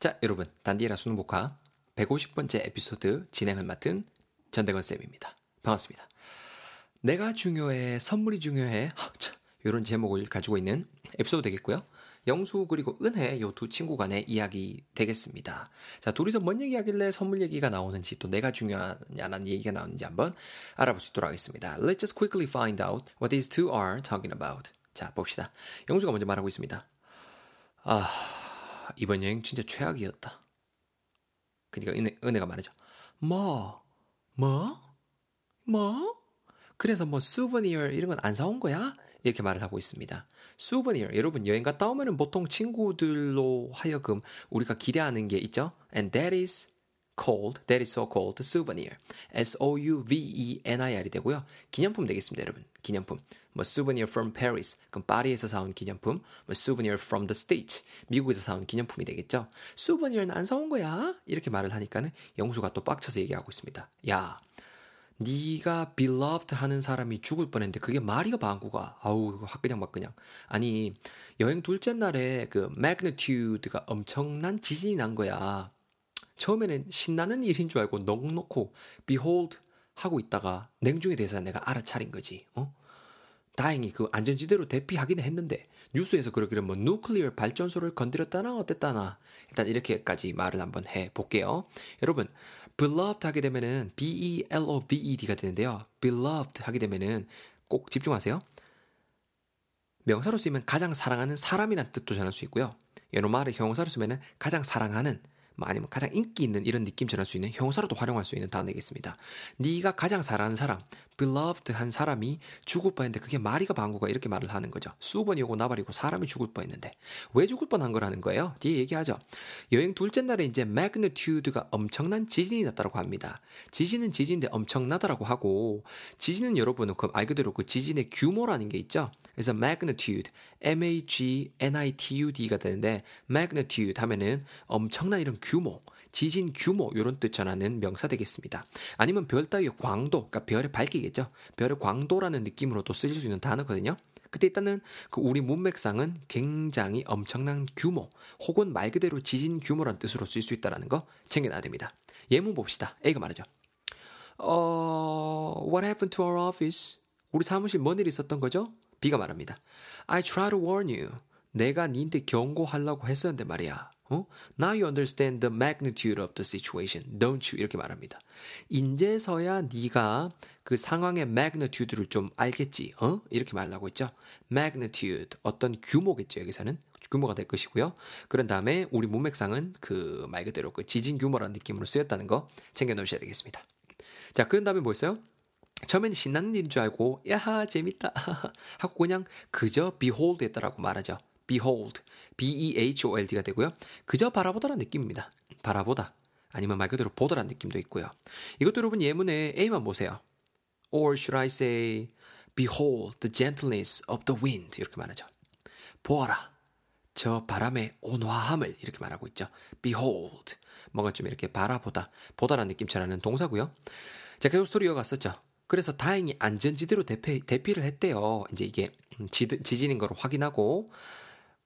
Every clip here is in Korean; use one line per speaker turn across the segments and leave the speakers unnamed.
자, 여러분, 단디라 수능 복화 150번째 에피소드 진행을 맡은 전대건 쌤입니다. 반갑습니다. 내가 중요해, 선물이 중요해. 이런 제목을 가지고 있는 에피소드 되겠고요. 영수 그리고 은혜 요 두 친구 간의 이야기 되겠습니다. 자, 둘이서 뭔 얘기 하길래 선물 얘기가 나오는지 또 내가 중요하냐는 얘기가 나오는지 한번 알아볼 수 있도록 하겠습니다. Let's just quickly find out what these two are talking about. 자, 봅시다. 영수가 먼저 말하고 있습니다. 아, 이번 여행 진짜 최악이었다. 그러니까 은혜, 은혜가 말하죠. 뭐? 뭐? 뭐? 그래서 뭐 수버니어 이런 건 안 사온 거야? 이렇게 말을 하고 있습니다. 수버니어 여러분 여행 갔다 오면은 보통 친구들로 하여금 우리가 기대하는 게 있죠. And that is called, that is so called souvenir. S O U V E N I R이 되고요. 기념품 되겠습니다, 여러분. 기념품. 뭐 souvenir from Paris, 그럼 파리에서 사온 기념품. 뭐 souvenir from the States, 미국에서 사온 기념품이 되겠죠. souvenir는 안 사온 거야. 이렇게 말을 하니까는 영수가 또 빡쳐서 얘기하고 있습니다. 야, 네가 beloved 하는 사람이 죽을 뻔했는데 그게 말이가 방구가 아우 그냥 막 그냥 아니 여행 둘째 날에 그 magnitude가 엄청난 지진이 난 거야. 처음에는 신나는 일인 줄 알고 넉넉고 behold 하고 있다가 냉중에 대해서 내가 알아차린 거지. 어? 다행히 그 안전지대로 대피하기는 했는데 뉴스에서 그러기를 뭐 누클리어 발전소를 건드렸다나 어땠다나 일단 이렇게까지 말을 한번 해 볼게요. 여러분 beloved 하게 되면은 b e l o v e d가 되는데요. beloved 하게 되면은 꼭 집중하세요. 명사로 쓰이면 가장 사랑하는 사람이란 뜻도 전할 수 있고요. 여러 말을 형용사로 쓰면은 가장 사랑하는 뭐 아니면 가장 인기 있는 이런 느낌 전할 수 있는 형용사로도 활용할 수 있는 단어겠습니다. 네가 가장 사랑하는 사람, beloved 한 사람이 죽을 뻔했는데 그게 말이가 방구가 이렇게 말을 하는 거죠. 수번이고 나발이고 사람이 죽을 뻔했는데 왜 죽을 뻔한 거라는 거예요? 뒤에 얘기하죠. 여행 둘째 날에 이제 magnitude가 엄청난 지진이 났다고 합니다. 지진은 지진인데 엄청나다라고 하고 지진은 여러분은 그말 그대로 그 지진의 규모라는 게 있죠. 그래서 magnitude, m-a-g-n-i-t-u-d가 되는데 magnitude 하면은 엄청난 이런 규모, 지진 규모 이런 뜻 전하는 명사 되겠습니다. 아니면 별 따위의 광도, 그러니까 별의 밝기겠죠. 별의 광도라는 느낌으로도 쓰실 수 있는 단어거든요. 그때 일단은 그 우리 문맥상은 굉장히 엄청난 규모 혹은 말 그대로 지진 규모란 뜻으로 쓸 수 있다는 거 챙겨놔야 됩니다. 예문 봅시다. A가 말하죠. 어, what happened to our office? 우리 사무실 뭔 일이 있었던 거죠? B가 말합니다. I try to warn you. 내가 니한테 경고하려고 했었는데 말이야. 어? Now you understand the magnitude of the situation, don't you? 이렇게 말합니다. 인제서야 네가 그 상황의 magnitude를 좀 알겠지, 어? 이렇게 말하고 있죠. magnitude 어떤 규모겠죠 여기서는 규모가 될 것이고요. 그런 다음에 우리 문맥상은 그 말 그대로 그 지진 규모라는 느낌으로 쓰였다는 거 챙겨 놓으셔야 되겠습니다. 자, 그런 다음에 뭐였어요? 처음에는 신나는 일인 줄 알고 야하 재밌다 하고 그냥 그저 behold 했다라고 말하죠. Behold, b-e-h-o-l-d가 되고요. 그저 바라보다라는 느낌입니다. 바라보다 아니면 말 그대로 보다라는 느낌도 있고요. 이것도 여러분 예문에 A만 보세요. Or should I say, behold the gentleness of the wind 이렇게 말하죠. 보아라. 저 바람의 온화함을 이렇게 말하고 있죠. behold. 뭔가 좀 이렇게 바라보다, 보다라는 느낌처럼 동사고요. 자, 계속 스토리 이어갔었죠. 그래서 다행히 안전지대로 대피, 대피를 했대요. 이제 이게 지, 지진인 걸 확인하고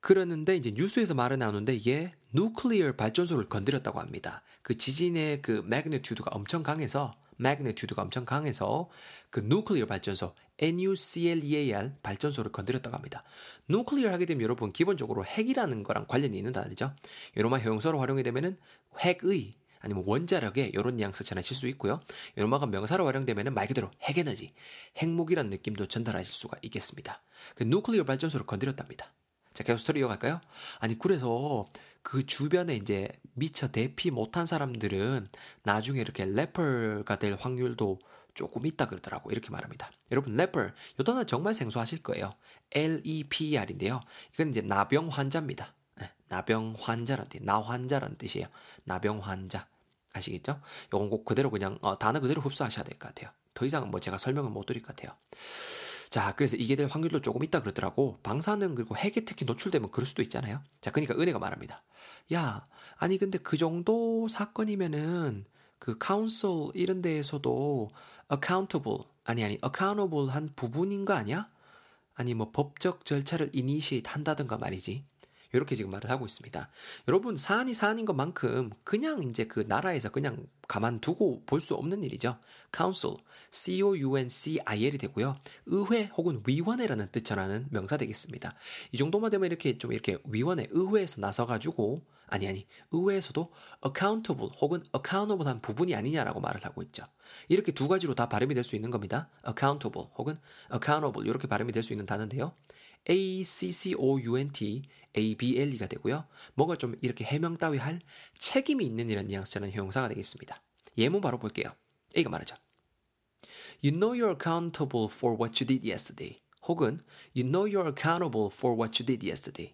그러는데 이제 뉴스에서 말을 나오는데 이게 nuclear 발전소를 건드렸다고 합니다. 그 지진의 그 magnitude가 엄청 강해서 magnitude가 엄청 강해서 그 nuclear 발전소 NUCLEAR 발전소를 건드렸다고 합니다. nuclear 하게 되면 여러분 기본적으로 핵이라는 거랑 관련이 있는 단어죠. 요로마 형용사로 활용이 되면은 핵의 아니면 원자력에 이런 뉘앙스 전하실 수 있고요. 요마가 명사로 활용되면 말 그대로 핵에너지, 핵무기란 느낌도 전달하실 수가 있겠습니다. 그 nuclear 발전소를 건드렸답니다. 자, 계속 스토리 이어갈까요? 아니, 그래서 그 주변에 이제 미처 대피 못한 사람들은 나중에 이렇게 leper가 될 확률도 조금 있다 그러더라고. 이렇게 말합니다. 여러분, leper, 이 단어 정말 생소하실 거예요. L-E-P-R인데요. 이건 이제 나병 환자입니다. 네, 나병 환자란 뜻, 나 환자란 뜻이에요. 나병 환자. 아시겠죠? 요건 꼭 그대로 그냥 어, 단어 그대로 흡수하셔야 될 것 같아요. 더 이상 뭐 제가 설명을 못 드릴 것 같아요. 자, 그래서 이게 될 확률도 조금 있다 그러더라고. 방사능 그리고 핵에 특히 노출되면 그럴 수도 있잖아요. 자, 그러니까 은혜가 말합니다. 야, 아니 근데 그 정도 사건이면은 그 카운슬 이런 데에서도 accountable 아니 아니 accountable 한 부분인 거 아니야? 아니 뭐 법적 절차를 initiate 한다든가 말이지. 이렇게 지금 말을 하고 있습니다. 여러분 사안이 사안인 것만큼 그냥 이제 그 나라에서 그냥 가만두고 볼 수 없는 일이죠. council, c-o-u-n-c-i-l이 되고요. 의회 혹은 위원회라는 뜻 전하는 명사 되겠습니다. 이 정도만 되면 이렇게 좀 이렇게 위원회, 의회에서 나서가지고 아니 아니 의회에서도 accountable 혹은 accountable한 부분이 아니냐라고 말을 하고 있죠. 이렇게 두 가지로 다 발음이 될 수 있는 겁니다. accountable 혹은 accountable 이렇게 발음이 될 수 있는 단어인데요. A-C-C-O-U-N-T, A-B-L-E가 되고요. 뭔가 좀 이렇게 해명 따위 할 책임이 있는 이런 뉘앙스라는 형용사가 되겠습니다. 예문 바로 볼게요. A가 말하죠. You know you're accountable for what you did yesterday. 혹은 You know you're accountable for what you did yesterday.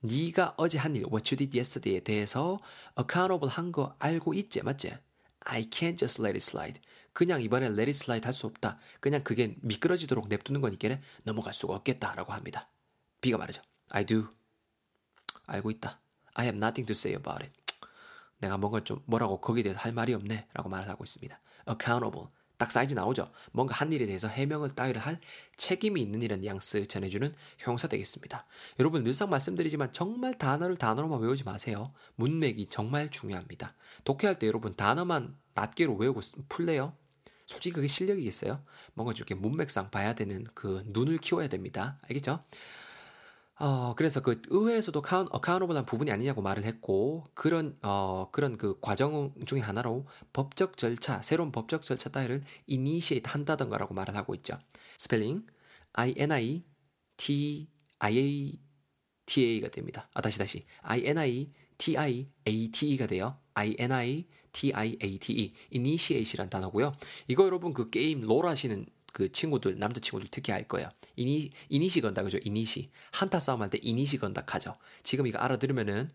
네가 어제 한 일, what you did yesterday에 대해서 accountable 한 거 알고 있지, 맞지? I can't just let it slide. 그냥 이번에 let it slide 할 수 없다. 그냥 그게 미끄러지도록 냅두는 거니까 넘어갈 수가 없겠다라고 합니다. B가 말하죠. I do. 알고 있다. I have nothing to say about it. 내가 뭔가 좀 뭐라고 거기에 대해서 할 말이 없네 라고 말을 하고 있습니다. accountable. 딱 사이즈 나오죠. 뭔가 한 일에 대해서 해명을 따위를 할 책임이 있는 이런 뉘앙스 전해주는 형용사 되겠습니다. 여러분 늘상 말씀드리지만 정말 단어를 단어로만 외우지 마세요. 문맥이 정말 중요합니다. 독해할 때 여러분 단어만 낱개로 외우고 풀래요? 솔직히 그게 실력이겠어요? 뭔가 이렇게 문맥상 봐야 되는 그 눈을 키워야 됩니다. 알겠죠? 어, 그래서 그 의회에서도 coun, accountable한 부분이 아니냐고 말을 했고, 그런, 어, 그런 그 과정 중에 하나로 법적 절차, 새로운 법적 절차 따위를 initiate 한다던가라고 말을 하고 있죠. 스펠링, I-N-I, T-I-A, T-A가 됩니다. 아, 다시, 다시. I-N-I, T-I-A-T-E가 돼요. I-N-I, T-I-A-T-E, initiate이란 단어고요. 이거 여러분 그 게임 롤 하시는 그 친구들, 남자 친구들 특히 알 거예요. 이니, 이니시 건다, 그죠? 이니시. 한타 싸움 할 때 이니시 건다 하죠. 지금 이거 알아들으면은,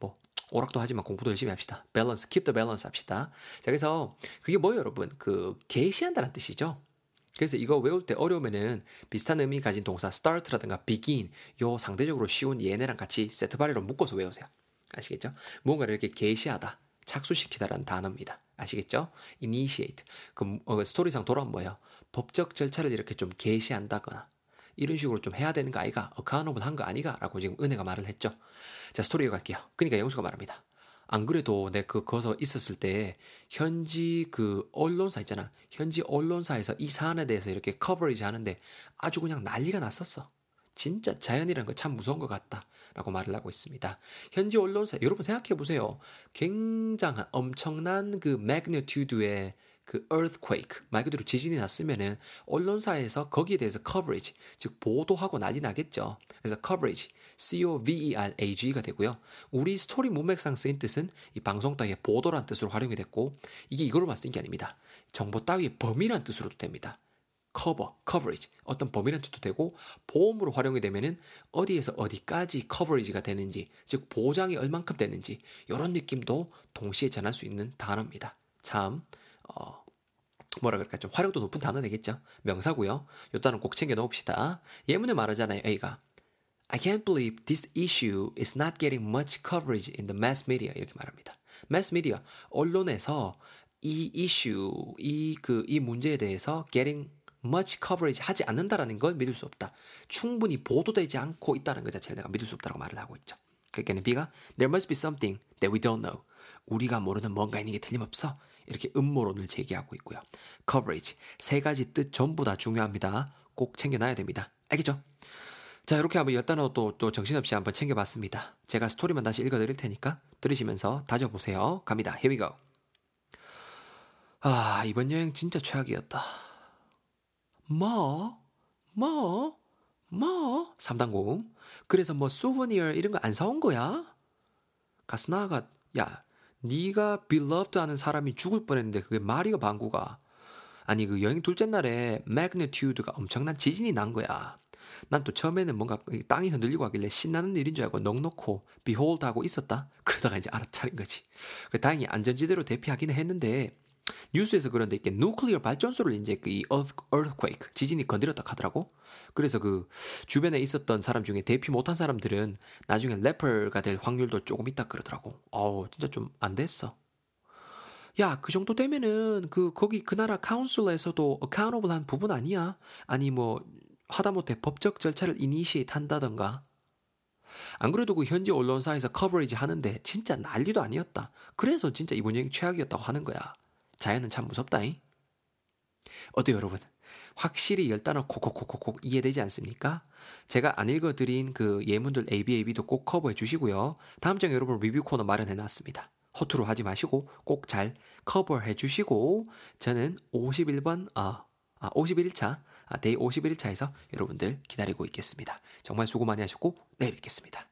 뭐, 오락도 하지만 공부도 열심히 합시다. 밸런스, keep the balance 합시다. 자, 그래서 그게 뭐예요, 여러분? 그, 개시한다는 뜻이죠. 그래서 이거 외울 때 어려우면은 비슷한 의미 가진 동사 start라든가 begin 요 상대적으로 쉬운 얘네랑 같이 세트바리로 묶어서 외우세요. 아시겠죠? 무언가를 이렇게 개시하다. 착수시키다라는 단어입니다. 아시겠죠? initiate. 그 어, 스토리상 돌아온 뭐예요? 법적 절차를 이렇게 좀 개시한다거나 이런 식으로 좀 해야 되는 거 아이가? accountable 한 거 아니가? 라고 지금 은혜가 말을 했죠. 자, 스토리 이어갈게요. 그러니까 영수가 말합니다. 안 그래도 내 그 거서 있었을 때 현지 그 언론사 있잖아. 현지 언론사에서 이 사안에 대해서 이렇게 커버리지 하는데 아주 그냥 난리가 났었어. 진짜 자연이라는 거참 무서운 것 같다. 라고 말을 하고 있습니다. 현지 언론사, 여러분 생각해 보세요. 굉장한, 엄청난 그 magnitude의 그 earthquake, 말 그대로 지진이 났으면은 언론사에서 거기에 대해서 coverage, 즉 보도하고 난리 나겠죠. 그래서 coverage, C-O-V-E-R-A-G가 되고요. 우리 스토리 문맥상 쓰인 뜻은 이 방송 따위의 보도란 뜻으로 활용이 됐고, 이게 이걸로만 쓰인 게 아닙니다. 정보 따위의 범위란 뜻으로도 됩니다. Cover, coverage 어떤 범위란 뜻도 되고 보험으로 활용이 되면은 어디에서 어디까지 coverage가 되는지 즉 보장이 얼만큼 되는지 이런 느낌도 동시에 전할 수 있는 단어입니다. 참 어, 뭐라 그럴까 좀 활용도 높은 단어 되겠죠. 명사고요. 요 단어 꼭 챙겨 넣읍시다. 예문에 말하잖아요. A가 I can't believe this issue is not getting much coverage in the mass media 이렇게 말합니다. mass media 언론에서 이 이슈 이그 이 문제에 대해서 getting much coverage 하지 않는다라는 걸 믿을 수 없다. 충분히 보도되지 않고 있다는 것 자체를 내가 믿을 수 없다고 말을 하고 있죠. 그러니까 B가 there must be something that we don't know. 우리가 모르는 뭔가 있는 게 틀림없어. 이렇게 음모론을 제기하고 있고요. coverage 세 가지 뜻 전부 다 중요합니다. 꼭 챙겨놔야 됩니다. 알겠죠? 자, 이렇게 한번 열단어 또, 또 정신없이 한번 챙겨봤습니다. 제가 스토리만 다시 읽어드릴 테니까 들으시면서 다져보세요. 갑니다. Here we go. 아, 이번 여행 진짜 최악이었다. 뭐? 뭐? 뭐? 3단 고음. 그래서 뭐 수브니어 이런 거 안 사온 거야? 가스나가 야, 네가 beloved 하는 사람이 죽을 뻔했는데 그게 말이가 방구가. 아니 그 여행 둘째 날에 magnitude가 엄청난 지진이 난 거야. 난 또 처음에는 뭔가 땅이 흔들리고 하길래 신나는 일인 줄 알고 넋 놓고 behold 하고 있었다. 그러다가 이제 알아차린 거지. 그 다행히 안전지대로 대피하기는 했는데 뉴스에서 그런데 이게 nuclear 발전소를 이제 그이 earthquake 지진이 건드렸다 하더라고. 그래서 그 주변에 있었던 사람 중에 대피 못한 사람들은 나중에 leper가 될 확률도 조금 있다 그러더라고. 어우 진짜 좀 안 됐어. 야, 그 정도 되면은 그 거기 그 나라 council에서도 accountable 한 부분 아니야? 아니 뭐 하다못해 법적 절차를 initiate 한다던가. 안 그래도 그 현지 언론사에서 coverage 하는데 진짜 난리도 아니었다. 그래서 진짜 이번 여행 최악이었다고 하는 거야. 자연은 참 무섭다잉. 어때요, 여러분? 확실히 열 단어 콕콕콕콕콕 이해되지 않습니까? 제가 안 읽어드린 그 예문들 ABAB도 꼭 커버해 주시고요. 다음 장에 여러분 리뷰 코너 마련해 놨습니다. 허투루 하지 마시고 꼭 잘 커버해 주시고 저는 51번 아, 아 51차 아, day 51차에서 여러분들 기다리고 있겠습니다. 정말 수고 많이 하셨고 내일 뵙겠습니다.